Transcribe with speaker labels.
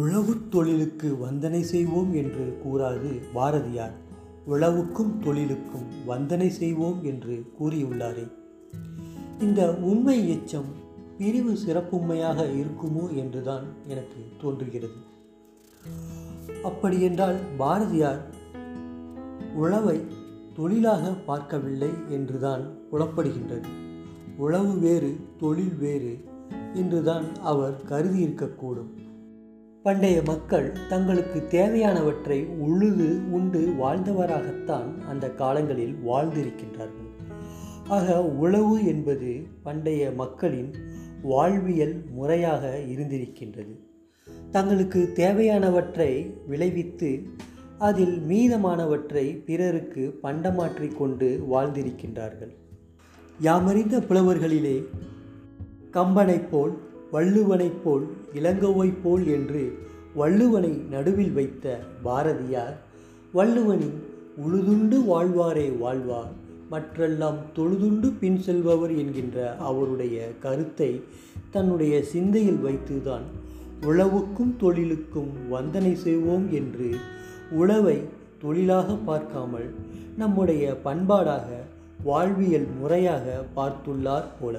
Speaker 1: உழவுத் தொழிலுக்கு வந்தனை செய்வோம் என்று கூறாது பாரதியார். உழவுக்கும் தொழிலுக்கும் வந்தனை செய்வோம் என்று கூறியுள்ளாரே. இந்த உண்மை எச்சம் பிரிவு சிறப்புண்மையாக இருக்குமோ என்றுதான் எனக்கு தோன்றுகிறது. அப்படியென்றால் பாரதியார் உழவை தொழிலாக பார்க்கவில்லை என்றுதான் புலப்படுகின்றது உழவு வேறு தொழில் வேறு என்றுதான் அவர் கருதியிருக்கக்கூடும். பண்டைய மக்கள் தங்களுக்கு தேவையானவற்றை உழுது உண்டு வாழ்ந்தவராகத்தான் அந்த காலங்களில் வாழ்ந்திருக்கின்றார்கள். ஆக உழவு என்பது பண்டைய மக்களின் வாழ்வியல் முறையாக இருந்திருக்கின்றது. தங்களுக்கு தேவையானவற்றை விளைவித்து அதில் மீதமானவற்றை பிறருக்கு பண்டமாற்றிக் கொண்டு வாழ்ந்திருக்கின்றார்கள். யாமறிந்த புலவர்களிலே கம்பனைப் போல் வள்ளுவனைப் போல் இளங்கோவைப் போல் என்று வள்ளுவனை நடுவில் வைத்த பாரதியார் வள்ளுவனின் உழுதுண்டு வாழ்வாரே வாழ்வார் மற்றெல்லாம் தொழுதுண்டு பின் செல்பவர் என்கின்ற அவருடைய கருத்தை தன்னுடைய சிந்தையில் வைத்துதான் உழவுக்கும் தொழிலுக்கும் வந்தனை செய்வோம் என்று உழவை தொழிலாக பார்க்காமல் நம்முடைய பண்பாடாக வாழ்வியல் முறையாக பார்த்துள்ளார் போல.